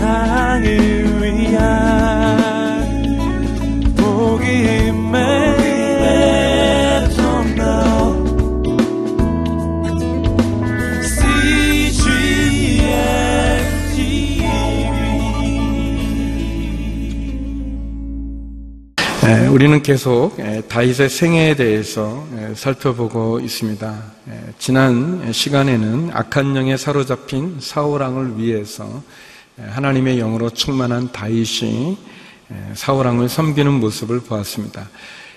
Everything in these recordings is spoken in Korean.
세상을 위한 복음의 에, 우리는 계속 에, 다윗의 생애에 대해서 에, 살펴보고 있습니다. 에, 지난 시간에는 악한 영에 사로잡힌 사울왕을 위해서 에, 하나님의 영으로 충만한 다윗이 에, 사울왕을 섬기는 모습을 보았습니다.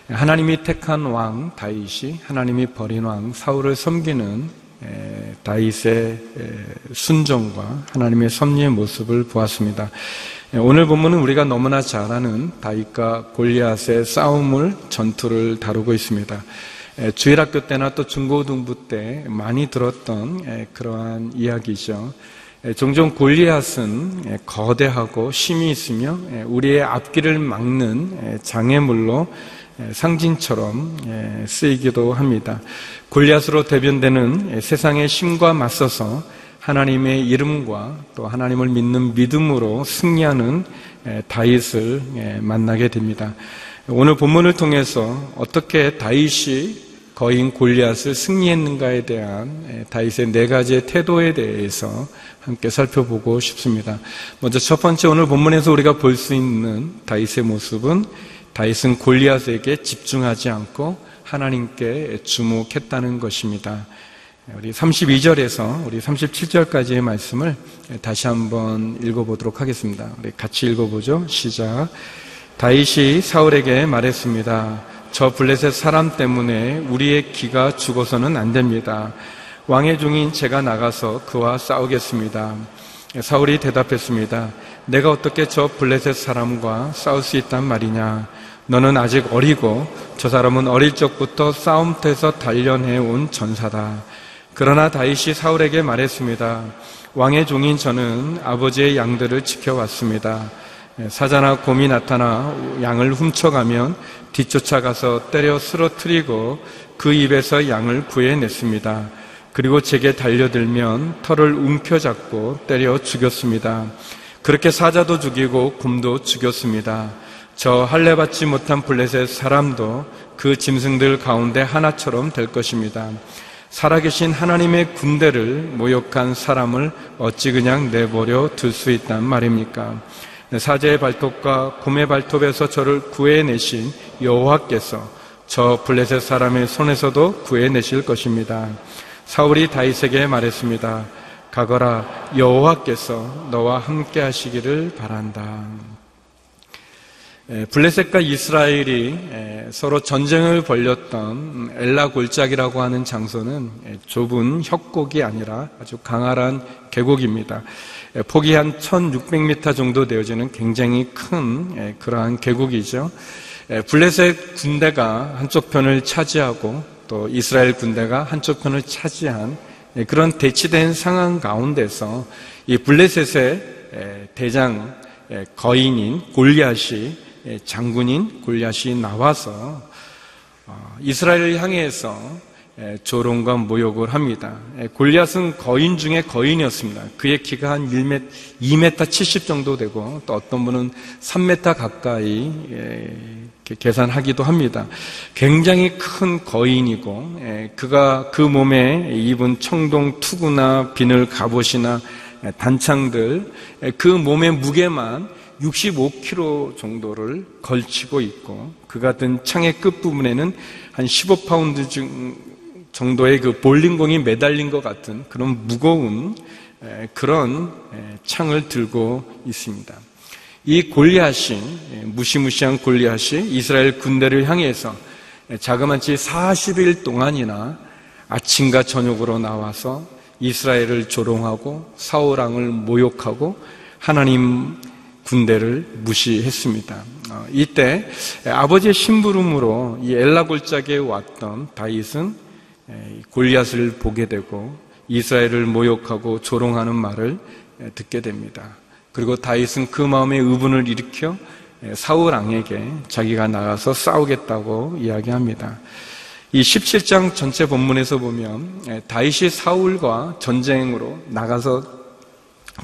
에, 하나님이 택한 왕 다윗이 하나님이 버린 왕 사울을 섬기는 에, 다윗의 에, 순종과 하나님의 섭리의 모습을 보았습니다. 에, 오늘 본문은 우리가 너무나 잘 아는 다윗과 골리앗의 싸움을 전투를 다루고 있습니다. 에, 주일학교 때나 또 중고등부 때 많이 들었던 에, 그러한 이야기죠. 에, 종종 골리앗은 에, 거대하고 힘이 있으며 에, 우리의 앞길을 막는 에, 장애물로 에, 상징처럼 에, 쓰이기도 합니다. 골리앗으로 대변되는 에, 세상의 힘과 맞서서 하나님의 이름과 또 하나님을 믿는 믿음으로 승리하는 에, 다윗을 에, 만나게 됩니다. 오늘 본문을 통해서 어떻게 다윗이 거인 골리앗을 승리했는가에 대한 에, 다윗의 네 가지의 태도에 대해서 함께 살펴보고 싶습니다. 먼저 첫 번째 오늘 본문에서 우리가 볼 수 있는 다윗의 모습은 다윗은 골리앗에게 집중하지 않고 하나님께 주목했다는 것입니다. 우리 32절에서 우리 37절까지의 말씀을 다시 한번 읽어보도록 하겠습니다. 우리 같이 읽어보죠. 시작. 다윗이 사울에게 말했습니다. 저 블레셋 사람 때문에 우리의 기가 죽어서는 안 됩니다. 왕의 종인 제가 나가서 그와 싸우겠습니다. 사울이 대답했습니다. 내가 어떻게 저 블레셋 사람과 싸울 수 있단 말이냐? 너는 아직 어리고 저 사람은 어릴 적부터 싸움터에서 단련해 온 전사다. 그러나 다윗이 사울에게 말했습니다. 왕의 종인 저는 아버지의 양들을 지켜왔습니다. 사자나 곰이 나타나 양을 훔쳐가면 뒤쫓아가서 때려 쓰러뜨리고 그 입에서 양을 구해냈습니다. 그리고 제게 달려들면 털을 움켜잡고 때려 죽였습니다. 그렇게 사자도 죽이고 곰도 죽였습니다. 저 할례 받지 못한 블레셋 사람도 그 짐승들 가운데 하나처럼 될 것입니다. 살아계신 하나님의 군대를 모욕한 사람을 어찌 그냥 내버려 둘 수 있단 말입니까? 사제의 발톱과 곰의 발톱에서 저를 구해내신 여호와께서 저 블레셋 사람의 손에서도 구해내실 것입니다. 사울이 다윗에게 말했습니다. 가거라 여호와께서 너와 함께 하시기를 바란다. 블레셋과 이스라엘이 서로 전쟁을 벌였던 엘라 골짜기라고 하는 장소는 좁은 협곡이 아니라 아주 강활한 계곡입니다. 폭이 한 1600m 정도 되어지는 굉장히 큰 그러한 계곡이죠. 블레셋 군대가 한쪽 편을 차지하고 또 이스라엘 군대가 한쪽 편을 차지한 그런 대치된 상황 가운데서 이 블레셋의 대장 거인인 골리앗이 장군인 골리앗이 나와서 이스라엘을 향해서 조롱과 모욕을 합니다. 골리앗은 거인 중에 거인이었습니다. 그의 키가 한 1m, 2m 70 정도 되고 또 어떤 분은 3m 가까이 계산하기도 합니다. 굉장히 큰 거인이고 그가 그 몸에 입은 청동 투구나 비늘 갑옷이나 단창들 그 몸의 무게만 65kg 정도를 걸치고 있고 그 같은 창의 끝부분에는 한 15파운드 정도의 그 볼링공이 매달린 것 같은 그런 무거운 그런 창을 들고 있습니다. 이 골리앗이 무시무시한 골리앗이 이스라엘 군대를 향해서 자그마치 40일 동안이나 아침과 저녁으로 나와서 이스라엘을 조롱하고 사울 왕을 모욕하고 하나님 군대를 무시했습니다. 이때 아버지의 심부름으로 이 엘라 골짜기에 왔던 다윗은 골리앗을 보게 되고 이스라엘을 모욕하고 조롱하는 말을 듣게 됩니다. 그리고 다윗은 그 마음에 의분을 일으켜 사울 왕에게 자기가 나가서 싸우겠다고 이야기합니다. 이 17장 전체 본문에서 보면 다윗이 사울과 전쟁으로 나가서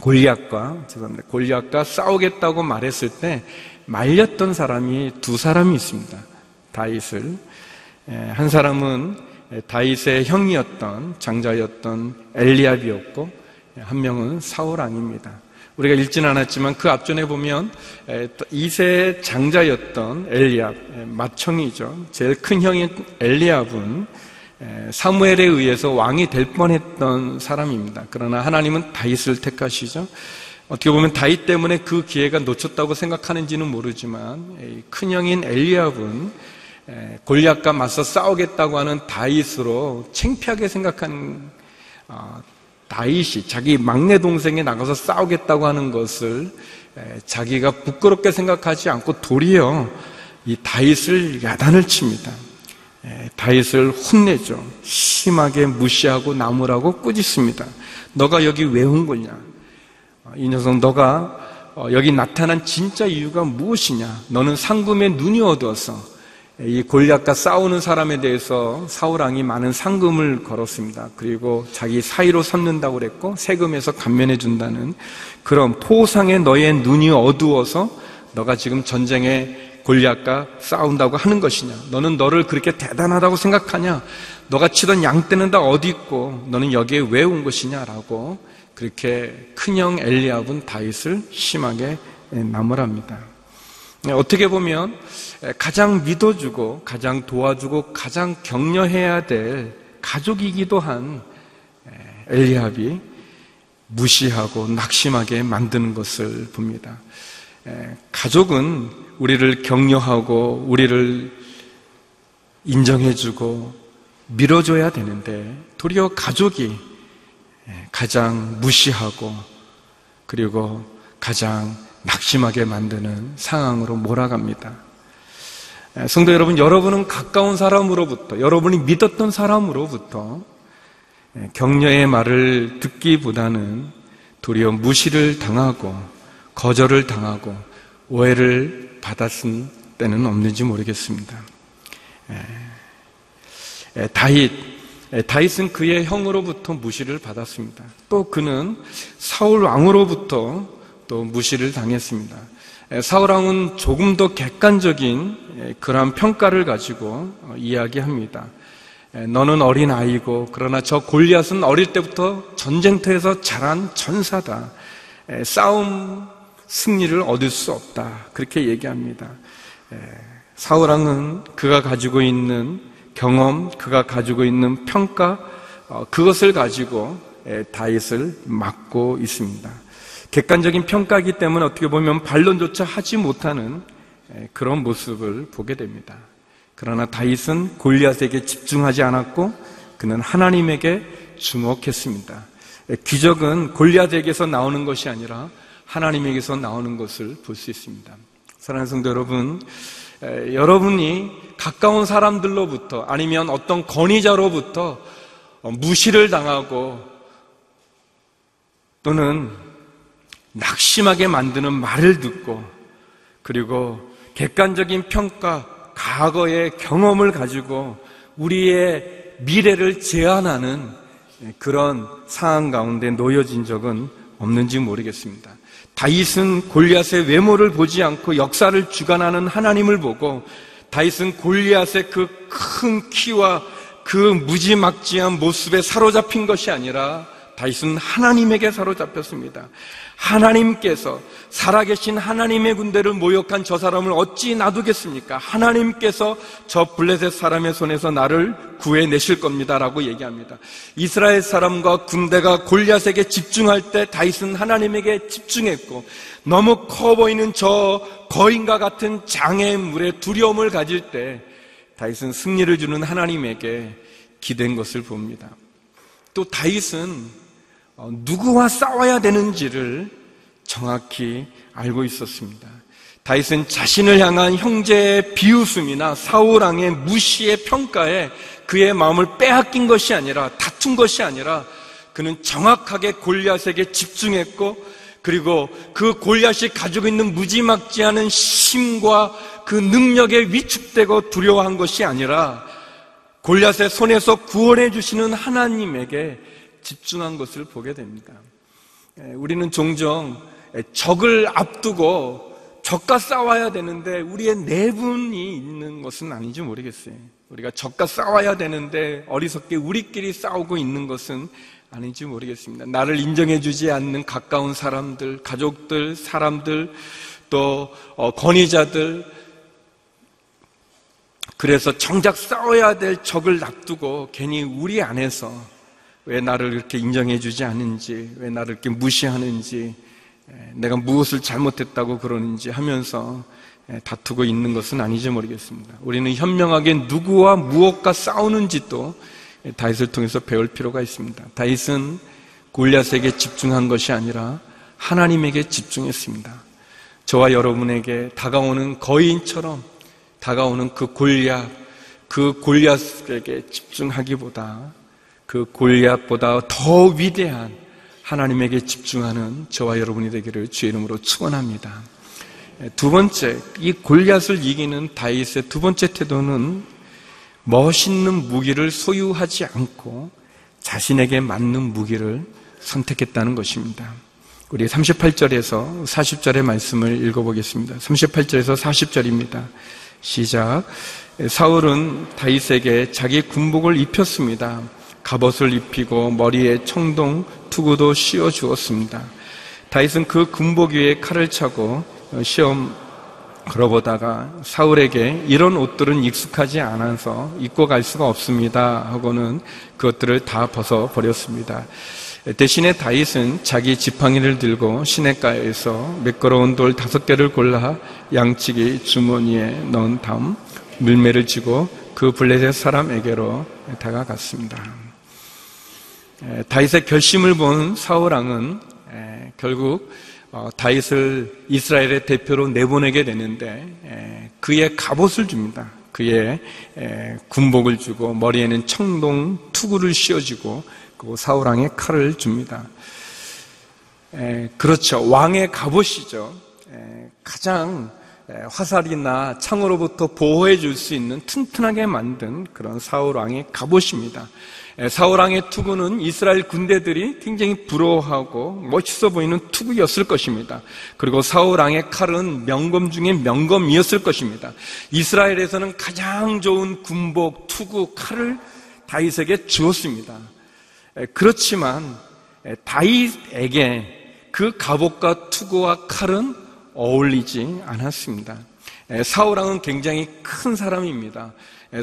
골리앗과 죄송합니다. 골리앗과 싸우겠다고 말했을 때 말렸던 사람이 두 사람이 있습니다. 다윗을 에, 한 사람은 다윗의 형이었던 장자였던 엘리압이었고 한 명은 사울 왕입니다. 우리가 읽지는 않았지만 그 앞전에 보면 이세 장자였던 엘리압 맏형이죠. 제일 큰 형인 엘리압은 사무엘에 의해서 왕이 될 뻔했던 사람입니다. 그러나 하나님은 다윗을 택하시죠. 어떻게 보면 다윗 때문에 그 기회가 놓쳤다고 생각하는지는 모르지만 큰 형인 엘리압은 골리앗과 맞서 싸우겠다고 하는 다윗으로 창피하게 생각한 어, 다윗이 자기 막내 동생이 나가서 싸우겠다고 하는 것을 자기가 부끄럽게 생각하지 않고 도리어 이 다윗을 야단을 칩니다. 다윗을 혼내죠. 심하게 무시하고 나무라고 꾸짖습니다. 너가 여기 왜 온 거냐? 어, 이 녀석 너가 어, 여기 나타난 진짜 이유가 무엇이냐? 너는 상금에 눈이 어두워서 이 골리앗과 싸우는 사람에 대해서 사울 왕이 많은 상금을 걸었습니다. 그리고 자기 사이로 삼는다고 그랬고 세금에서 감면해 준다는 그런 포상에 너의 눈이 어두워서 너가 지금 전쟁에 골리앗과 싸운다고 하는 것이냐? 너는 너를 그렇게 대단하다고 생각하냐? 너가 치던 양떼는 다 어디 있고 너는 여기에 왜 온 것이냐라고 그렇게 큰형 엘리압은 다윗을 심하게 나무랍니다. 네, 어떻게 보면 가장 믿어주고 가장 도와주고 가장 격려해야 될 가족이기도 한 엘리압이 무시하고 낙심하게 만드는 것을 봅니다. 가족은 우리를 격려하고 우리를 인정해주고 밀어줘야 되는데 도리어 가족이 가장 무시하고 그리고 가장 낙심하게 만드는 상황으로 몰아갑니다. 성도 여러분, 여러분은 가까운 사람으로부터, 여러분이 믿었던 사람으로부터 격려의 말을 듣기보다는 도리어 무시를 당하고 거절을 당하고 오해를 받았은 때는 없는지 모르겠습니다. 다윗, 다윗은 그의 형으로부터 무시를 받았습니다. 또 그는 사울 왕으로부터 또 무시를 당했습니다. 사울 왕은 조금 더 객관적인 그러한 평가를 가지고 어, 이야기합니다. 너는 어린 아이고 그러나 저 골리앗은 어릴 때부터 전쟁터에서 자란 전사다. 싸움 승리를 얻을 수 없다. 그렇게 얘기합니다. 사울왕은 그가 가지고 있는 경험, 그가 가지고 있는 평가, 어, 그것을 가지고 다윗을 막고 있습니다. 객관적인 평가이기 때문에 어떻게 보면 반론조차 하지 못하는 그런 모습을 보게 됩니다. 그러나 다윗은 골리앗에게 집중하지 않았고 그는 하나님에게 주목했습니다. 기적은 골리앗에게서 나오는 것이 아니라 하나님에게서 나오는 것을 볼 수 있습니다. 사랑하는 성도 여러분, 여러분이 가까운 사람들로부터 아니면 어떤 권위자로부터 무시를 당하고 또는 낙심하게 만드는 말을 듣고 그리고 객관적인 평가, 과거의 경험을 가지고 우리의 미래를 제한하는 그런 상황 가운데 놓여진 적은 없는지 모르겠습니다. 다윗은 골리앗의 외모를 보지 않고 역사를 주관하는 하나님을 보고 다윗은 골리앗의 그 큰 키와 그 무지막지한 모습에 사로잡힌 것이 아니라 다윗은 하나님에게 사로잡혔습니다. 하나님께서 살아계신 하나님의 군대를 모욕한 저 사람을 어찌 놔두겠습니까? 하나님께서 저 블레셋 사람의 손에서 나를 구해내실 겁니다라고 얘기합니다. 이스라엘 사람과 군대가 골리앗에게 집중할 때 다윗은 하나님에게 집중했고 너무 커 보이는 저 거인과 같은 장애물에 두려움을 가질 때 다윗은 승리를 주는 하나님에게 기댄 것을 봅니다. 또 다윗은 어, 누구와 싸워야 되는지를 정확히 알고 있었습니다. 다윗은 자신을 향한 형제의 비웃음이나 사울왕의 무시의 평가에 그의 마음을 빼앗긴 것이 아니라 다툰 것이 아니라 그는 정확하게 골리앗에게 집중했고 그리고 그 골리앗이 가지고 있는 무지막지 않은 힘과 그 능력에 위축되고 두려워한 것이 아니라 골리앗의 손에서 구원해 주시는 하나님에게 집중한 것을 보게 됩니다. 예, 우리는 종종 적을 앞두고 적과 싸워야 되는데 우리의 내분이 있는 것은 아닌지 모르겠어요. 우리가 적과 싸워야 되는데 어리석게 우리끼리 싸우고 있는 것은 아닌지 모르겠습니다. 나를 인정해주지 않는 가까운 사람들, 가족들, 사람들, 또 어, 권위자들, 그래서 정작 싸워야 될 적을 놔두고 괜히 우리 안에서 왜 나를 이렇게 인정해주지 않는지, 왜 나를 이렇게 무시하는지, 내가 무엇을 잘못했다고 그러는지 하면서 다투고 있는 것은 아닌지 모르겠습니다. 우리는 현명하게 누구와 무엇과 싸우는지도 다윗을 통해서 배울 필요가 있습니다. 다윗은 골리앗에게 집중한 것이 아니라 하나님에게 집중했습니다. 저와 여러분에게 다가오는 거인처럼 다가오는 그 골리앗, 그 골리앗에게 집중하기보다 그 골리앗보다 더 위대한 하나님에게 집중하는 저와 여러분이 되기를 주의 이름으로 축원합니다. 두 번째, 이 골리앗을 이기는 다윗의 두 번째 태도는 멋있는 무기를 소유하지 않고 자신에게 맞는 무기를 선택했다는 것입니다. 우리 38절에서 40절의 말씀을 읽어보겠습니다. 38절에서 40절입니다. 시작. 사울은 다윗에게 자기 군복을 입혔습니다. 갑옷을 입히고 머리에 청동 투구도 씌워 주었습니다. 다윗은 그 군복 위에 칼을 차고 시험 걸어보다가 사울에게 이런 옷들은 익숙하지 않아서 입고 갈 수가 없습니다 하고는 그것들을 다 벗어 버렸습니다. 대신에 다윗은 자기 지팡이를 들고 시냇가에서 매끄러운 돌 다섯 개를 골라 양치기 주머니에 넣은 다음 물매를 쥐고 그 블레셋 사람에게로 다가갔습니다. 다윗의 결심을 본 사울 왕은 결국 어, 다윗을 이스라엘의 대표로 내보내게 되는데 그의 갑옷을 줍니다. 그의 군복을 주고 머리에는 청동 투구를 씌워주고 그리고 사울 왕의 칼을 줍니다. 그렇죠. 왕의 갑옷이죠. 가장 화살이나 창으로부터 보호해 줄 수 있는 튼튼하게 만든 그런 사울 왕의 갑옷입니다. 사울 왕의 투구는 이스라엘 군대들이 굉장히 부러워하고 멋있어 보이는 투구였을 것입니다. 그리고 사울 왕의 칼은 명검 중에 명검이었을 것입니다. 이스라엘에서는 가장 좋은 군복, 투구, 칼을 다윗에게 주었습니다. 그렇지만 다윗에게 그 갑옷과 투구와 칼은 어울리지 않았습니다. 사울왕은 굉장히 큰 사람입니다.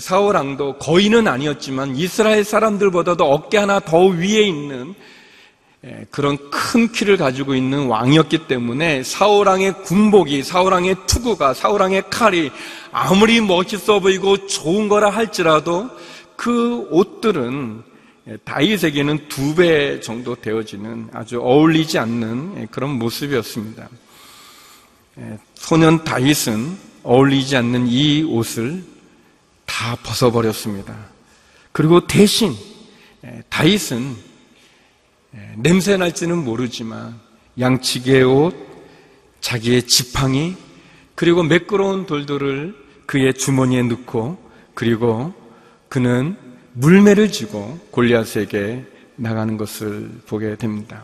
사울왕도 거인은 아니었지만 이스라엘 사람들보다도 어깨 하나 더 위에 있는 그런 큰 키를 가지고 있는 왕이었기 때문에 사울왕의 군복이 사울왕의 투구가 사울왕의 칼이 아무리 멋있어 보이고 좋은 거라 할지라도 그 옷들은 다윗에게는 두 배 정도 되어지는 아주 어울리지 않는 그런 모습이었습니다. 소년 다윗은 어울리지 않는 이 옷을 다 벗어버렸습니다. 그리고 대신 다윗은 냄새 날지는 모르지만 양치기의 옷, 자기의 지팡이, 그리고 매끄러운 돌들을 그의 주머니에 넣고 그리고 그는 물매를 쥐고 골리앗에게 나가는 것을 보게 됩니다.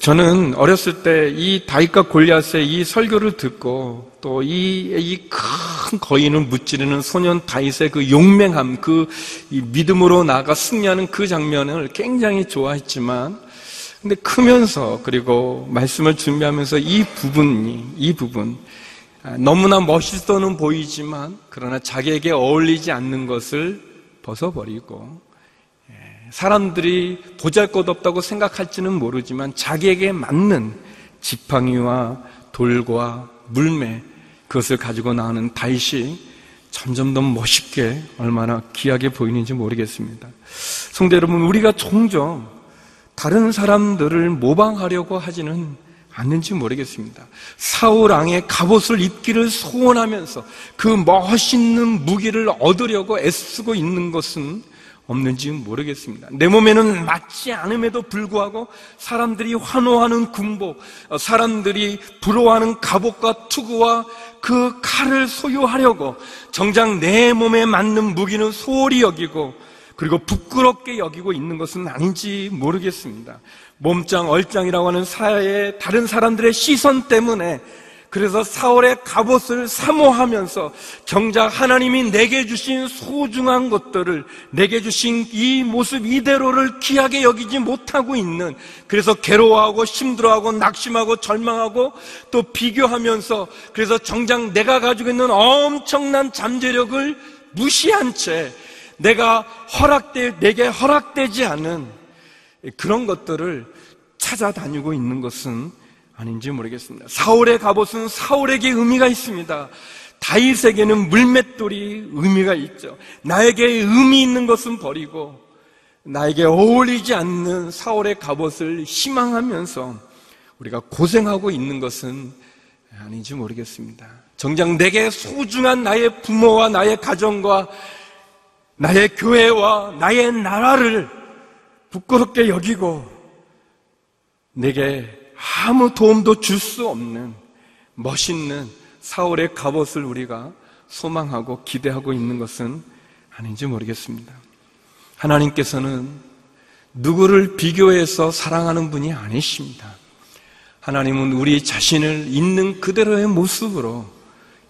저는 어렸을 때 이 다윗과 골리앗의 이 설교를 듣고 또 이 이 큰 거인을 무찌르는 소년 다윗의 그 용맹함, 그 믿음으로 나아가 승리하는 그 장면을 굉장히 좋아했지만 근데 크면서 그리고 말씀을 준비하면서 이 부분이 이 부분 너무나 멋있어는 보이지만 그러나 자기에게 어울리지 않는 것을 벗어버리고 사람들이 보잘 것 없다고 생각할지는 모르지만 자기에게 맞는 지팡이와 돌과 물매 그것을 가지고 나오는 다윗이 점점 더 멋있게 얼마나 귀하게 보이는지 모르겠습니다. 성대 여러분, 우리가 종종 다른 사람들을 모방하려고 하지는 않는지 모르겠습니다. 사울 왕의 갑옷을 입기를 소원하면서 그 멋있는 무기를 얻으려고 애쓰고 있는 것은 없는지 모르겠습니다. 내 몸에는 맞지 않음에도 불구하고 사람들이 환호하는 군복, 어, 사람들이 부러워하는 갑옷과 투구와 그 칼을 소유하려고 정작 내 몸에 맞는 무기는 소홀히 여기고 그리고 부끄럽게 여기고 있는 것은 아닌지 모르겠습니다. 몸짱, 얼짱이라고 하는 사회의 다른 사람들의 시선 때문에 그래서 사월의 갑옷을 사모하면서 정작 하나님이 내게 주신 소중한 것들을 내게 주신 이 모습 이대로를 귀하게 여기지 못하고 있는 그래서 괴로워하고 힘들어하고 낙심하고 절망하고 또 비교하면서 그래서 정작 내가 가지고 있는 엄청난 잠재력을 무시한 채 내가 허락돼 내게 허락되지 않은 그런 것들을 찾아다니고 있는 것은 아닌지 모르겠습니다. 사울의 갑옷은 사울에게 의미가 있습니다. 다윗에게는 물맷돌이 의미가 있죠. 나에게 의미 있는 것은 버리고 나에게 어울리지 않는 사울의 갑옷을 희망하면서 우리가 고생하고 있는 것은 아닌지 모르겠습니다. 정작 내게 소중한 나의 부모와 나의 가정과 나의 교회와 나의 나라를 부끄럽게 여기고 내게 아무 도움도 줄 수 없는 멋있는 사울의 갑옷을 우리가 소망하고 기대하고 있는 것은 아닌지 모르겠습니다. 하나님께서는 누구를 비교해서 사랑하는 분이 아니십니다. 하나님은 우리 자신을 있는 그대로의 모습으로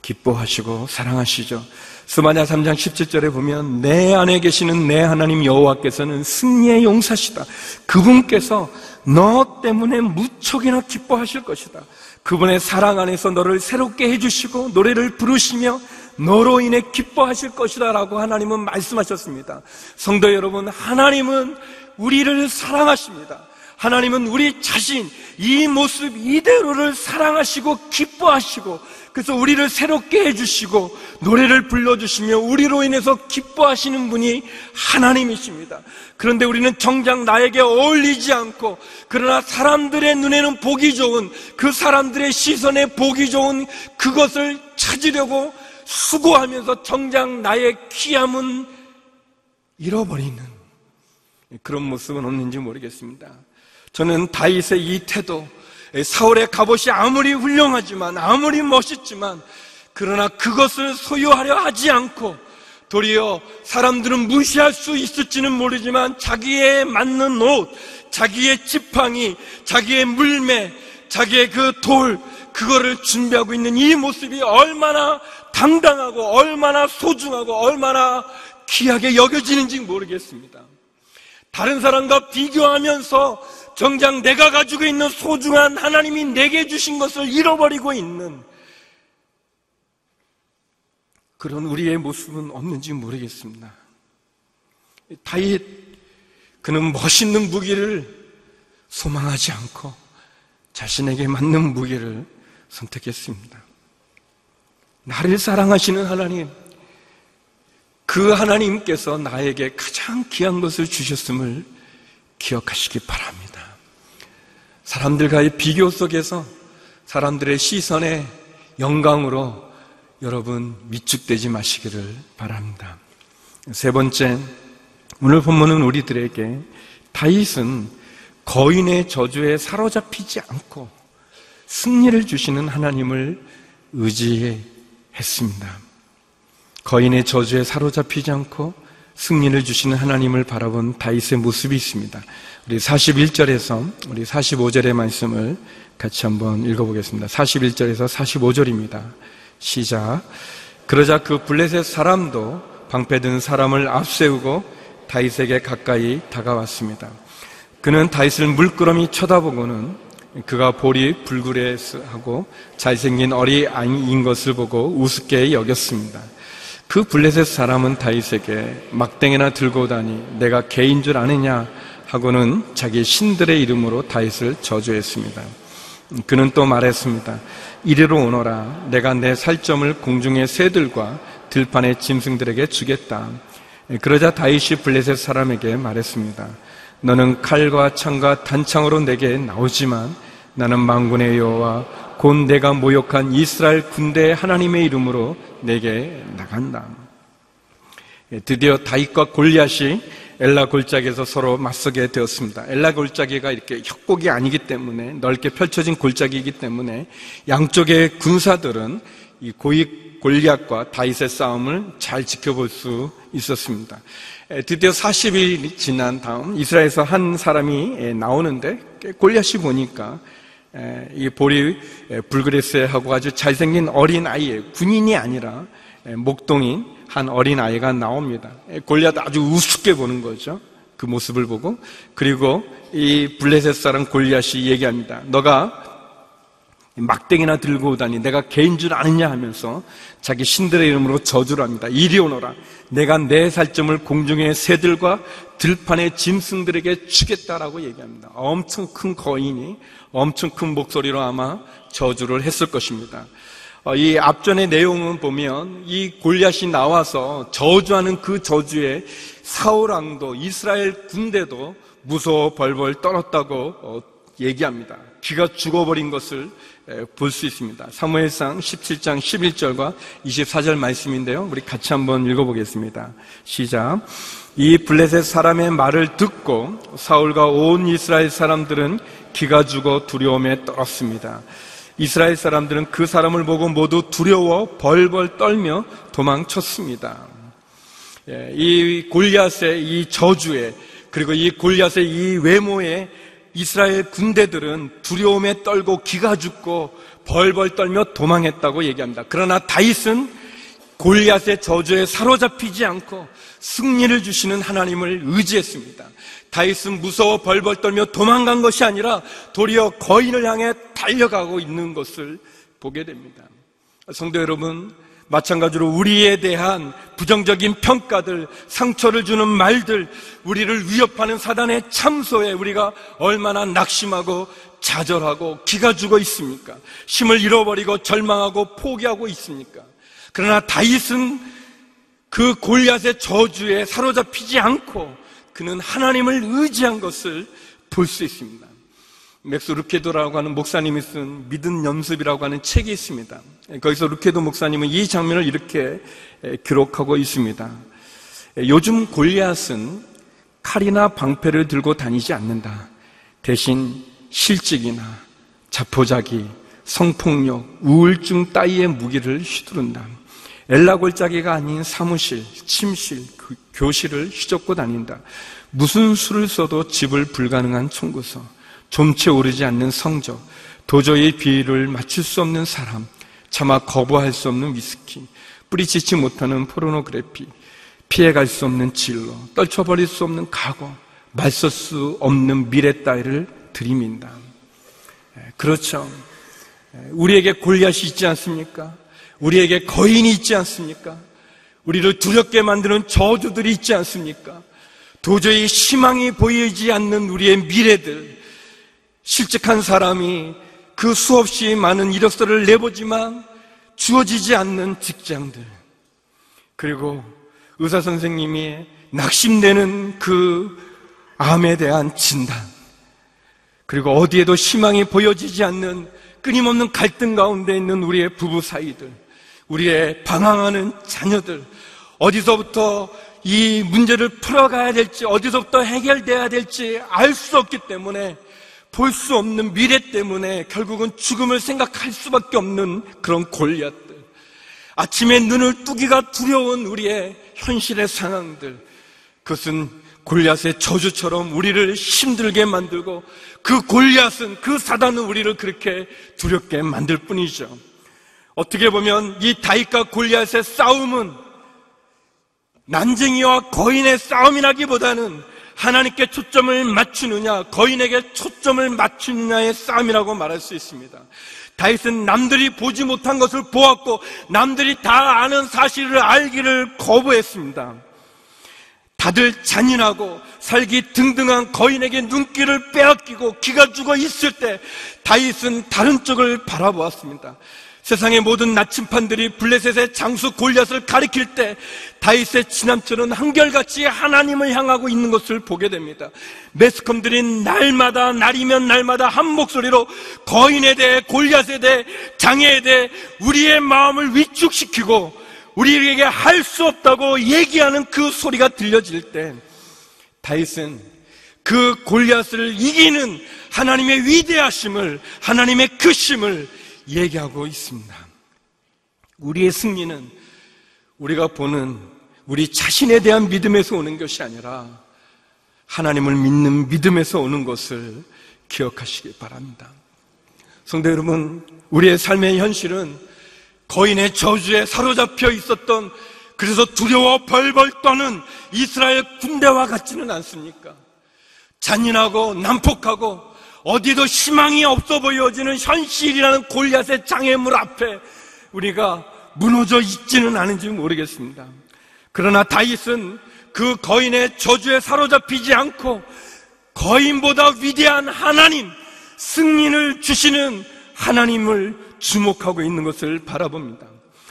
기뻐하시고 사랑하시죠. 스마냐 3장 17절에 보면 내 안에 계시는 내 하나님 여호와께서는 승리의 용사시다. 그분께서 너 때문에 무척이나 기뻐하실 것이다. 그분의 사랑 안에서 너를 새롭게 해주시고 노래를 부르시며 너로 인해 기뻐하실 것이다 라고 하나님은 말씀하셨습니다. 성도 여러분, 하나님은 우리를 사랑하십니다. 하나님은 우리 자신, 이 모습 이대로를 사랑하시고 기뻐하시고 그래서 우리를 새롭게 해주시고 노래를 불러주시며 우리로 인해서 기뻐하시는 분이 하나님이십니다. 그런데 우리는 정작 나에게 어울리지 않고 그러나 사람들의 눈에는 보기 좋은 그 사람들의 시선에 보기 좋은 그것을 찾으려고 수고하면서 정작 나의 귀함은 잃어버리는 그런 모습은 없는지 모르겠습니다. 저는 다윗의 이 태도, 사울의 갑옷이 아무리 훌륭하지만, 아무리 멋있지만, 그러나 그것을 소유하려 하지 않고, 도리어 사람들은 무시할 수 있을지는 모르지만, 자기의 맞는 옷, 자기의 지팡이, 자기의 물매, 자기의 그 돌, 그거를 준비하고 있는 이 모습이 얼마나 당당하고, 얼마나 소중하고, 얼마나 귀하게 여겨지는지 모르겠습니다. 다른 사람과 비교하면서 정작 내가 가지고 있는 소중한 하나님이 내게 주신 것을 잃어버리고 있는 그런 우리의 모습은 없는지 모르겠습니다. 다윗 그는 멋있는 무기를 소망하지 않고 자신에게 맞는 무기를 선택했습니다. 나를 사랑하시는 하나님, 그 하나님께서 나에게 가장 귀한 것을 주셨음을 기억하시기 바랍니다. 사람들과의 비교 속에서 사람들의 시선의 영광으로 여러분 위축되지 마시기를 바랍니다. 세 번째, 오늘 본문은 우리들에게 다윗은 거인의 저주에 사로잡히지 않고 승리를 주시는 하나님을 의지했습니다. 거인의 저주에 사로잡히지 않고 승리를 주시는 하나님을 바라본 다윗의 모습이 있습니다. 우리 41절에서 우리 45절의 말씀을 같이 한번 읽어보겠습니다. 41절에서 45절입니다. 시작. 그러자 그 블레셋 사람도 방패든 사람을 앞세우고 다윗에게 가까이 다가왔습니다. 그는 다윗을 물끄러미 쳐다보고는 그가 볼이 불그레하고 잘생긴 어리인 것을 보고 우습게 여겼습니다. 그 블레셋 사람은 다윗에게 막댕이나 들고 다니 내가 개인 줄 아느냐 하고는 자기 신들의 이름으로 다윗을 저주했습니다. 그는 또 말했습니다. 이리로 오너라. 내가 내 살점을 공중의 새들과 들판의 짐승들에게 주겠다. 그러자 다윗이 블레셋 사람에게 말했습니다. 너는 칼과 창과 단창으로 내게 나오지만 나는 망군의 여호와 곧 내가 모욕한 이스라엘 군대의 하나님의 이름으로 내게 나간다. 드디어 다윗과 골리앗이 엘라 골짜기에서 서로 맞서게 되었습니다. 엘라 골짜기가 이렇게 협곡이 아니기 때문에 넓게 펼쳐진 골짜기이기 때문에 양쪽의 군사들은 이 고위 골리앗과 다윗의 싸움을 잘 지켜볼 수 있었습니다. 드디어 40일이 지난 다음 이스라엘에서 한 사람이 나오는데 골리앗이 보니까 이 볼이 불그레스하고 아주 잘생긴 어린 아이의 군인이 아니라 목동인 한 어린 아이가 나옵니다. 골리앗 아주 우습게 보는 거죠. 그 모습을 보고 그리고 이 블레셋 사람 골리앗이 얘기합니다. 너가 막대기나 들고 오다니 내가 개인 줄 아느냐 하면서 자기 신들의 이름으로 저주를 합니다. 이리 오너라. 내가 내 살점을 공중의 새들과 들판의 짐승들에게 주겠다라고 얘기합니다. 엄청 큰 거인이 엄청 큰 목소리로 아마 저주를 했을 것입니다. 어, 이 앞전의 내용은 보면 이 골리앗이 나와서 저주하는 그 저주에 사울 왕도 이스라엘 군대도 무서워 벌벌 떨었다고 어, 얘기합니다. 귀가 죽어버린 것을 볼 수 있습니다. 사무엘상 17장 11절과 24절 말씀인데요. 우리 같이 한번 읽어보겠습니다. 시작. 이 블레셋 사람의 말을 듣고 사울과 온 이스라엘 사람들은 기가 죽어 두려움에 떨었습니다. 이스라엘 사람들은 그 사람을 보고 모두 두려워 벌벌 떨며 도망쳤습니다. 예, 이 골리앗의 이 저주에 그리고 이 골리앗의 이 외모에 이스라엘 군대들은 두려움에 떨고 기가 죽고 벌벌 떨며 도망했다고 얘기합니다. 그러나 다윗은 골리앗의 저주에 사로잡히지 않고 승리를 주시는 하나님을 의지했습니다. 다윗은 무서워 벌벌 떨며 도망간 것이 아니라 도리어 거인을 향해 달려가고 있는 것을 보게 됩니다. 성도 여러분, 마찬가지로 우리에 대한 부정적인 평가들, 상처를 주는 말들, 우리를 위협하는 사단의 참소에 우리가 얼마나 낙심하고 좌절하고 기가 죽어 있습니까? 힘을 잃어버리고 절망하고 포기하고 있습니까? 그러나 다윗은 그 골리앗의 저주에 사로잡히지 않고 그는 하나님을 의지한 것을 볼 수 있습니다. 맥스 루케도라고 하는 목사님이 쓴 믿음 연습이라고 하는 책이 있습니다. 거기서 루케도 목사님은 이 장면을 이렇게 기록하고 있습니다. 요즘 골리앗은 칼이나 방패를 들고 다니지 않는다. 대신 실직이나 자포자기, 성폭력, 우울증 따위의 무기를 휘두른다. 엘라골짜기가 아닌 사무실, 침실, 그 교실을 휘젓고 다닌다. 무슨 수를 써도 집을 불가능한 총구서, 좀채 오르지 않는 성적, 도저히 비위를 맞출 수 없는 사람, 차마 거부할 수 없는 위스키, 뿌리치지 못하는 포르노그래피, 피해갈 수 없는 진로, 떨쳐버릴 수 없는 각오, 말쓸 수 없는 미래 따위를 들이민다. 예, 그렇죠. 예, 우리에게 골리앗이 있지 않습니까? 우리에게 거인이 있지 않습니까? 우리를 두렵게 만드는 저주들이 있지 않습니까? 도저히 희망이 보이지 않는 우리의 미래들, 실직한 사람이 그 수없이 많은 이력서를 내보지만 주어지지 않는 직장들, 그리고 의사 선생님이 낙심되는 그 암에 대한 진단, 그리고 어디에도 희망이 보여지지 않는 끊임없는 갈등 가운데 있는 우리의 부부 사이들, 우리의 방황하는 자녀들, 어디서부터 이 문제를 풀어가야 될지, 어디서부터 해결돼야 될지 알 수 없기 때문에 볼 수 없는 미래 때문에 결국은 죽음을 생각할 수밖에 없는 그런 골리앗들. 아침에 눈을 뜨기가 두려운 우리의 현실의 상황들. 그것은 골리앗의 저주처럼 우리를 힘들게 만들고 그 골리앗은 그 사단은 우리를 그렇게 두렵게 만들 뿐이죠. 어떻게 보면 이 다윗과 골리앗의 싸움은 난쟁이와 거인의 싸움이라기보다는 하나님께 초점을 맞추느냐, 거인에게 초점을 맞추느냐의 싸움이라고 말할 수 있습니다. 다윗은 남들이 보지 못한 것을 보았고 남들이 다 아는 사실을 알기를 거부했습니다. 다들 잔인하고 살기 등등한 거인에게 눈길을 빼앗기고 기가 죽어 있을 때 다윗은 다른 쪽을 바라보았습니다. 세상의 모든 나침판들이 블레셋의 장수 골리앗을 가리킬 때 다윗의 지남처는 한결같이 하나님을 향하고 있는 것을 보게 됩니다. 매스컴들이 날마다 날이면 날마다 한 목소리로 거인에 대해 골리앗에 대해 장애에 대해 우리의 마음을 위축시키고 우리에게 할 수 없다고 얘기하는 그 소리가 들려질 때 다윗은 그 골리앗을 이기는 하나님의 위대하심을 하나님의 크심을 얘기하고 있습니다. 우리의 승리는 우리가 보는 우리 자신에 대한 믿음에서 오는 것이 아니라 하나님을 믿는 믿음에서 오는 것을 기억하시기 바랍니다. 성도 여러분, 우리의 삶의 현실은 거인의 저주에 사로잡혀 있었던 그래서 두려워 벌벌 떠는 이스라엘 군대와 같지는 않습니까? 잔인하고 난폭하고 어디도 희망이 없어 보여지는 현실이라는 골리앗의 장애물 앞에 우리가 무너져 있지는 않은지 모르겠습니다. 그러나 다윗은 그 거인의 저주에 사로잡히지 않고 거인보다 위대한 하나님, 승리를 주시는 하나님을 주목하고 있는 것을 바라봅니다.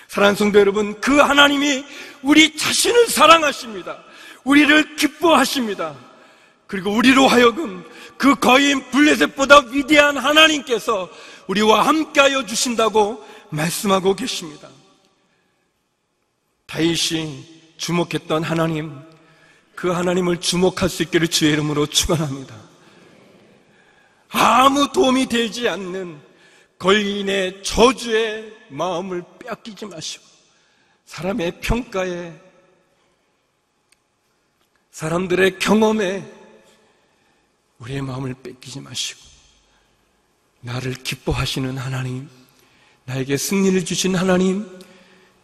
사랑하는 성도 여러분, 그 하나님이 우리 자신을 사랑하십니다. 우리를 기뻐하십니다. 그리고 우리로 하여금 그 거인 블레셋보다 위대한 하나님께서 우리와 함께하여 주신다고 말씀하고 계십니다. 다윗이 주목했던 하나님, 그 하나님을 주목할 수 있기를 주의 이름으로 축원합니다. 아무 도움이 되지 않는 걸린의 저주의 마음을 빼앗기지 마시고 사람의 평가에 사람들의 경험에 우리의 마음을 뺏기지 마시고 나를 기뻐하시는 하나님, 나에게 승리를 주신 하나님,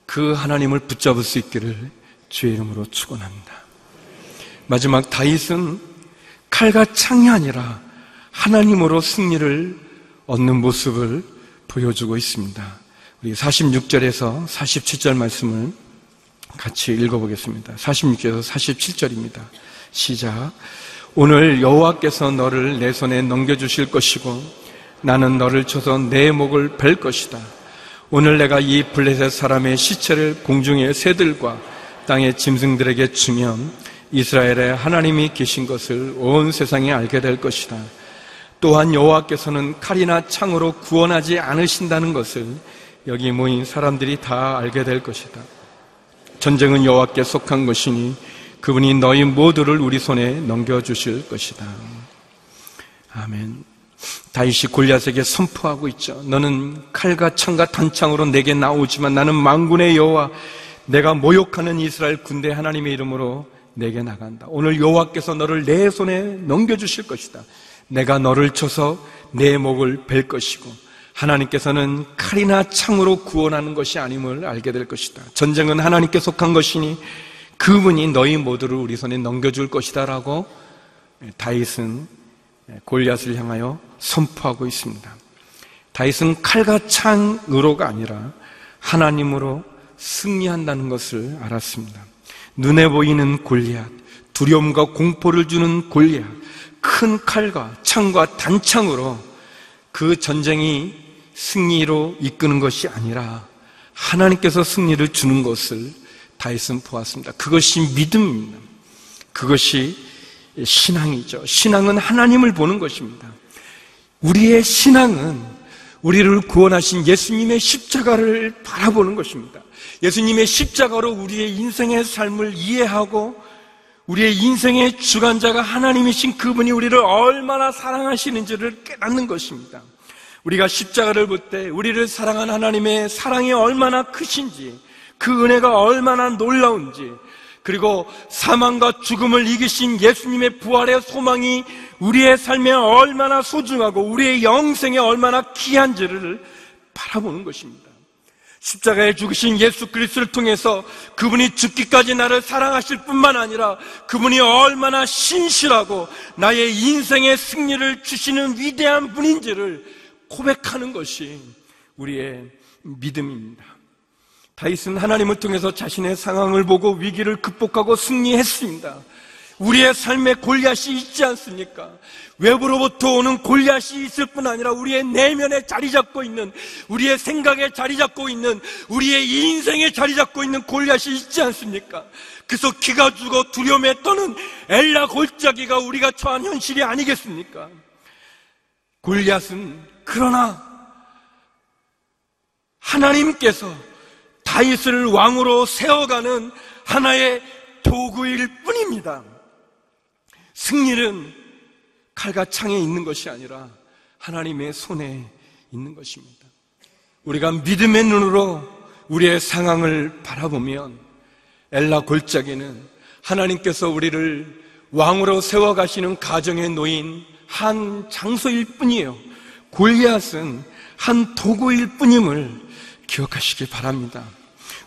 그 하나님을 붙잡을 수 있기를 주의 이름으로 축원합니다. 마지막 다윗은 칼과 창이 아니라 하나님으로 승리를 얻는 모습을 보여주고 있습니다. 우리 46절에서 47절 말씀을 같이 읽어보겠습니다. 46절에서 47절입니다. 시작. 오늘 여호와께서 너를 내 손에 넘겨주실 것이고 나는 너를 쳐서 내 목을 벨 것이다. 오늘 내가 이 블레셋 사람의 시체를 공중의 새들과 땅의 짐승들에게 주면 이스라엘에 하나님이 계신 것을 온 세상이 알게 될 것이다. 또한 여호와께서는 칼이나 창으로 구원하지 않으신다는 것을 여기 모인 사람들이 다 알게 될 것이다. 전쟁은 여호와께 속한 것이니 그분이 너희 모두를 우리 손에 넘겨 주실 것이다. 아멘. 다윗이 골리앗에게 선포하고 있죠. 너는 칼과 창과 단창으로 내게 나오지만 나는 망군의 여호와 내가 모욕하는 이스라엘 군대 하나님의 이름으로 내게 나간다. 오늘 여호와께서 너를 내 손에 넘겨 주실 것이다. 내가 너를 쳐서 내 목을 벨 것이고 하나님께서는 칼이나 창으로 구원하는 것이 아님을 알게 될 것이다. 전쟁은 하나님께 속한 것이니 그분이 너희 모두를 우리 손에 넘겨줄 것이다라고 다윗은 골리앗을 향하여 선포하고 있습니다. 다윗은 칼과 창으로가 아니라 하나님으로 승리한다는 것을 알았습니다. 눈에 보이는 골리앗, 두려움과 공포를 주는 골리앗, 큰 칼과 창과 단창으로 그 전쟁이 승리로 이끄는 것이 아니라 하나님께서 승리를 주는 것을 다윗은 보았습니다. 그것이 믿음입니다. 그것이 신앙이죠. 신앙은 하나님을 보는 것입니다. 우리의 신앙은 우리를 구원하신 예수님의 십자가를 바라보는 것입니다. 예수님의 십자가로 우리의 인생의 삶을 이해하고 우리의 인생의 주관자가 하나님이신 그분이 우리를 얼마나 사랑하시는지를 깨닫는 것입니다. 우리가 십자가를 볼 때 우리를 사랑한 하나님의 사랑이 얼마나 크신지 그 은혜가 얼마나 놀라운지 그리고 사망과 죽음을 이기신 예수님의 부활의 소망이 우리의 삶에 얼마나 소중하고 우리의 영생에 얼마나 귀한지를 바라보는 것입니다. 십자가에 죽으신 예수 그리스도를 통해서 그분이 죽기까지 나를 사랑하실 뿐만 아니라 그분이 얼마나 신실하고 나의 인생의 승리를 주시는 위대한 분인지를 고백하는 것이 우리의 믿음입니다. 다윗은 하나님을 통해서 자신의 상황을 보고 위기를 극복하고 승리했습니다. 우리의 삶에 골리앗이 있지 않습니까? 외부로부터 오는 골리앗이 있을 뿐 아니라 우리의 내면에 자리 잡고 있는 우리의 생각에 자리 잡고 있는 우리의 인생에 자리 잡고 있는 골리앗이 있지 않습니까? 그래서 기가 죽어 두려움에 떠는 엘라 골짜기가 우리가 처한 현실이 아니겠습니까? 골리앗은 그러나 하나님께서 다윗을 왕으로 세워가는 하나의 도구일 뿐입니다. 승리는 칼과 창에 있는 것이 아니라 하나님의 손에 있는 것입니다. 우리가 믿음의 눈으로 우리의 상황을 바라보면 엘라 골짜기는 하나님께서 우리를 왕으로 세워가시는 가정에 놓인 한 장소일 뿐이에요. 골리앗은 한 도구일 뿐임을 기억하시기 바랍니다.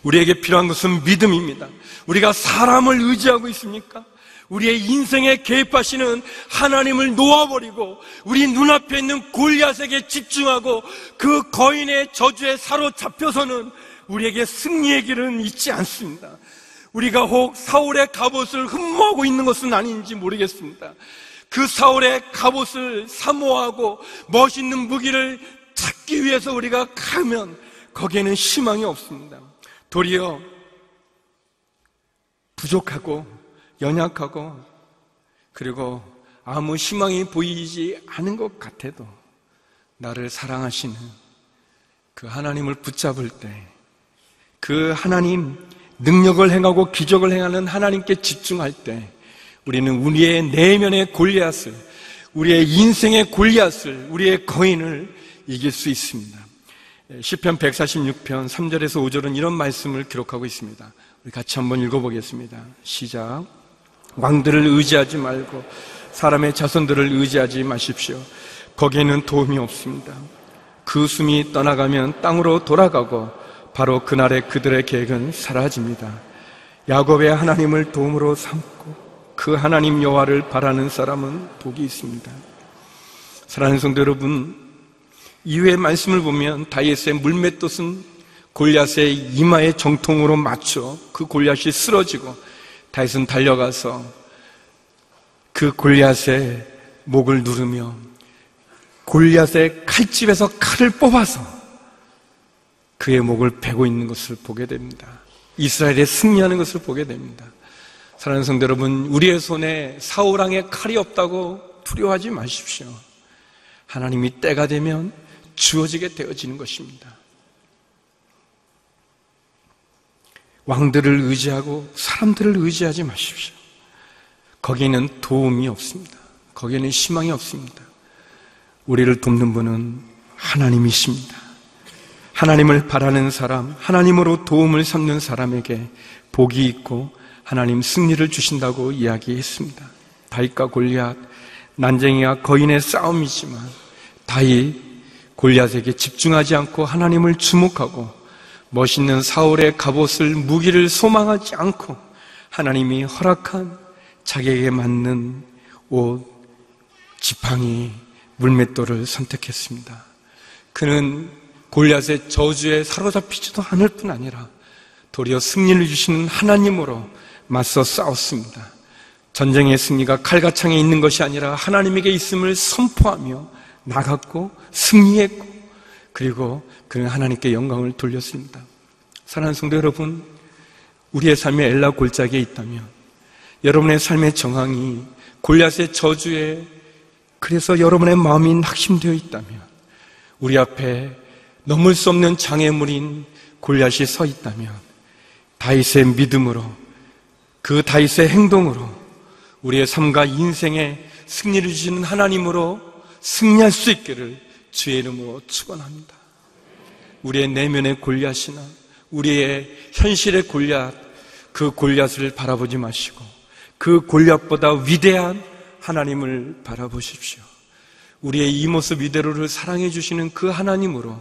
우리에게 필요한 것은 믿음입니다. 우리가 사람을 의지하고 있습니까? 우리의 인생에 개입하시는 하나님을 놓아버리고 우리 눈앞에 있는 골리앗에게 집중하고 그 거인의 저주에 사로잡혀서는 우리에게 승리의 길은 있지 않습니다. 우리가 혹 사울의 갑옷을 흠모하고 있는 것은 아닌지 모르겠습니다. 그 사울의 갑옷을 사모하고 멋있는 무기를 찾기 위해서 우리가 가면 거기에는 희망이 없습니다. 도리어 부족하고 연약하고 그리고 아무 희망이 보이지 않은 것 같아도 나를 사랑하시는 그 하나님을 붙잡을 때 그 하나님 능력을 행하고 기적을 행하는 하나님께 집중할 때 우리는 우리의 내면의 골리앗을 우리의 인생의 골리앗을 우리의 거인을 이길 수 있습니다. 시편 146편 3절에서 5절은 이런 말씀을 기록하고 있습니다. 우리 같이 한번 읽어보겠습니다. 시작. 왕들을 의지하지 말고 사람의 자손들을 의지하지 마십시오. 거기에는 도움이 없습니다. 그 숨이 떠나가면 땅으로 돌아가고 바로 그날의 그들의 계획은 사라집니다. 야곱의 하나님을 도움으로 삼고 그 하나님 여호와를 바라는 사람은 복이 있습니다. 사랑하는 성도 여러분, 이후의 말씀을 보면 다이에스의 물맷돌은 골리앗의 이마에 정통으로 맞춰 그 골리앗이 쓰러지고 다윗은 달려가서 그 골리앗의 목을 누르며 골리앗의 칼집에서 칼을 뽑아서 그의 목을 베고 있는 것을 보게 됩니다. 이스라엘의 승리하는 것을 보게 됩니다. 사랑하는 성도 여러분, 우리의 손에 사우랑의 칼이 없다고 두려워하지 마십시오. 하나님이 때가 되면 주어지게 되어지는 것입니다. 왕들을 의지하고 사람들을 의지하지 마십시오. 거기에는 도움이 없습니다. 거기에는 희망이 없습니다. 우리를 돕는 분은 하나님이십니다. 하나님을 바라는 사람, 하나님으로 도움을 삼는 사람에게 복이 있고 하나님 승리를 주신다고 이야기했습니다. 다윗과 골리앗, 난쟁이와 거인의 싸움이지만 다윗 골리앗에게 집중하지 않고 하나님을 주목하고 멋있는 사울의 갑옷을 무기를 소망하지 않고 하나님이 허락한 자기에게 맞는 옷, 지팡이, 물맷돌을 선택했습니다. 그는 골리앗의 저주에 사로잡히지도 않을 뿐 아니라 도리어 승리를 주시는 하나님으로 맞서 싸웠습니다. 전쟁의 승리가 칼가창에 있는 것이 아니라 하나님에게 있음을 선포하며 나갔고 승리했고 그리고 그는 하나님께 영광을 돌렸습니다. 사랑하는 성도 여러분, 우리의 삶에 엘라 골짜기에 있다면 여러분의 삶의 정황이 골리앗의 저주에 그래서 여러분의 마음이 낙심되어 있다면 우리 앞에 넘을 수 없는 장애물인 골리앗이 서 있다면 다윗의 믿음으로 그 다윗의 행동으로 우리의 삶과 인생에 승리를 주시는 하나님으로 승리할 수 있기를 주의 이름으로 축원합니다. 우리의 내면의 골리앗이나 우리의 현실의 골리앗 그 골리앗을 바라보지 마시고 그 골리앗보다 위대한 하나님을 바라보십시오. 우리의 이 모습 이대로를 사랑해 주시는 그 하나님으로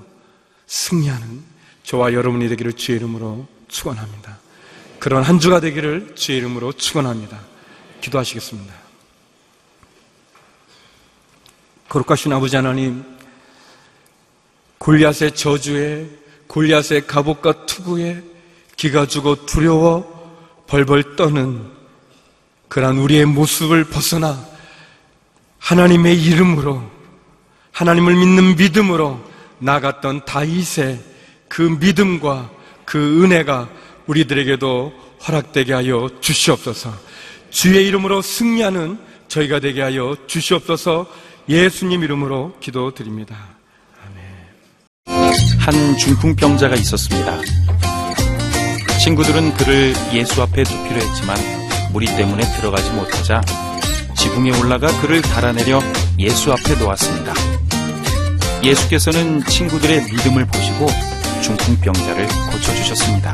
승리하는 저와 여러분이 되기를 주의 이름으로 축원합니다. 그런 한 주가 되기를 주의 이름으로 축원합니다. 기도하시겠습니다. 거룩하신 아버지 하나님, 골리앗의 저주에 골리앗의 갑옷과 투구에 기가 죽어 두려워 벌벌 떠는 그러한 우리의 모습을 벗어나 하나님의 이름으로 하나님을 믿는 믿음으로 나갔던 다윗의 그 믿음과 그 은혜가 우리들에게도 허락되게 하여 주시옵소서. 주의 이름으로 승리하는 저희가 되게 하여 주시옵소서. 예수님 이름으로 기도드립니다. 한 중풍병자가 있었습니다. 친구들은 그를 예수 앞에 두기로 했지만 무리 때문에 들어가지 못하자 지붕에 올라가 그를 달아내려 예수 앞에 놓았습니다. 예수께서는 친구들의 믿음을 보시고 중풍병자를 고쳐주셨습니다.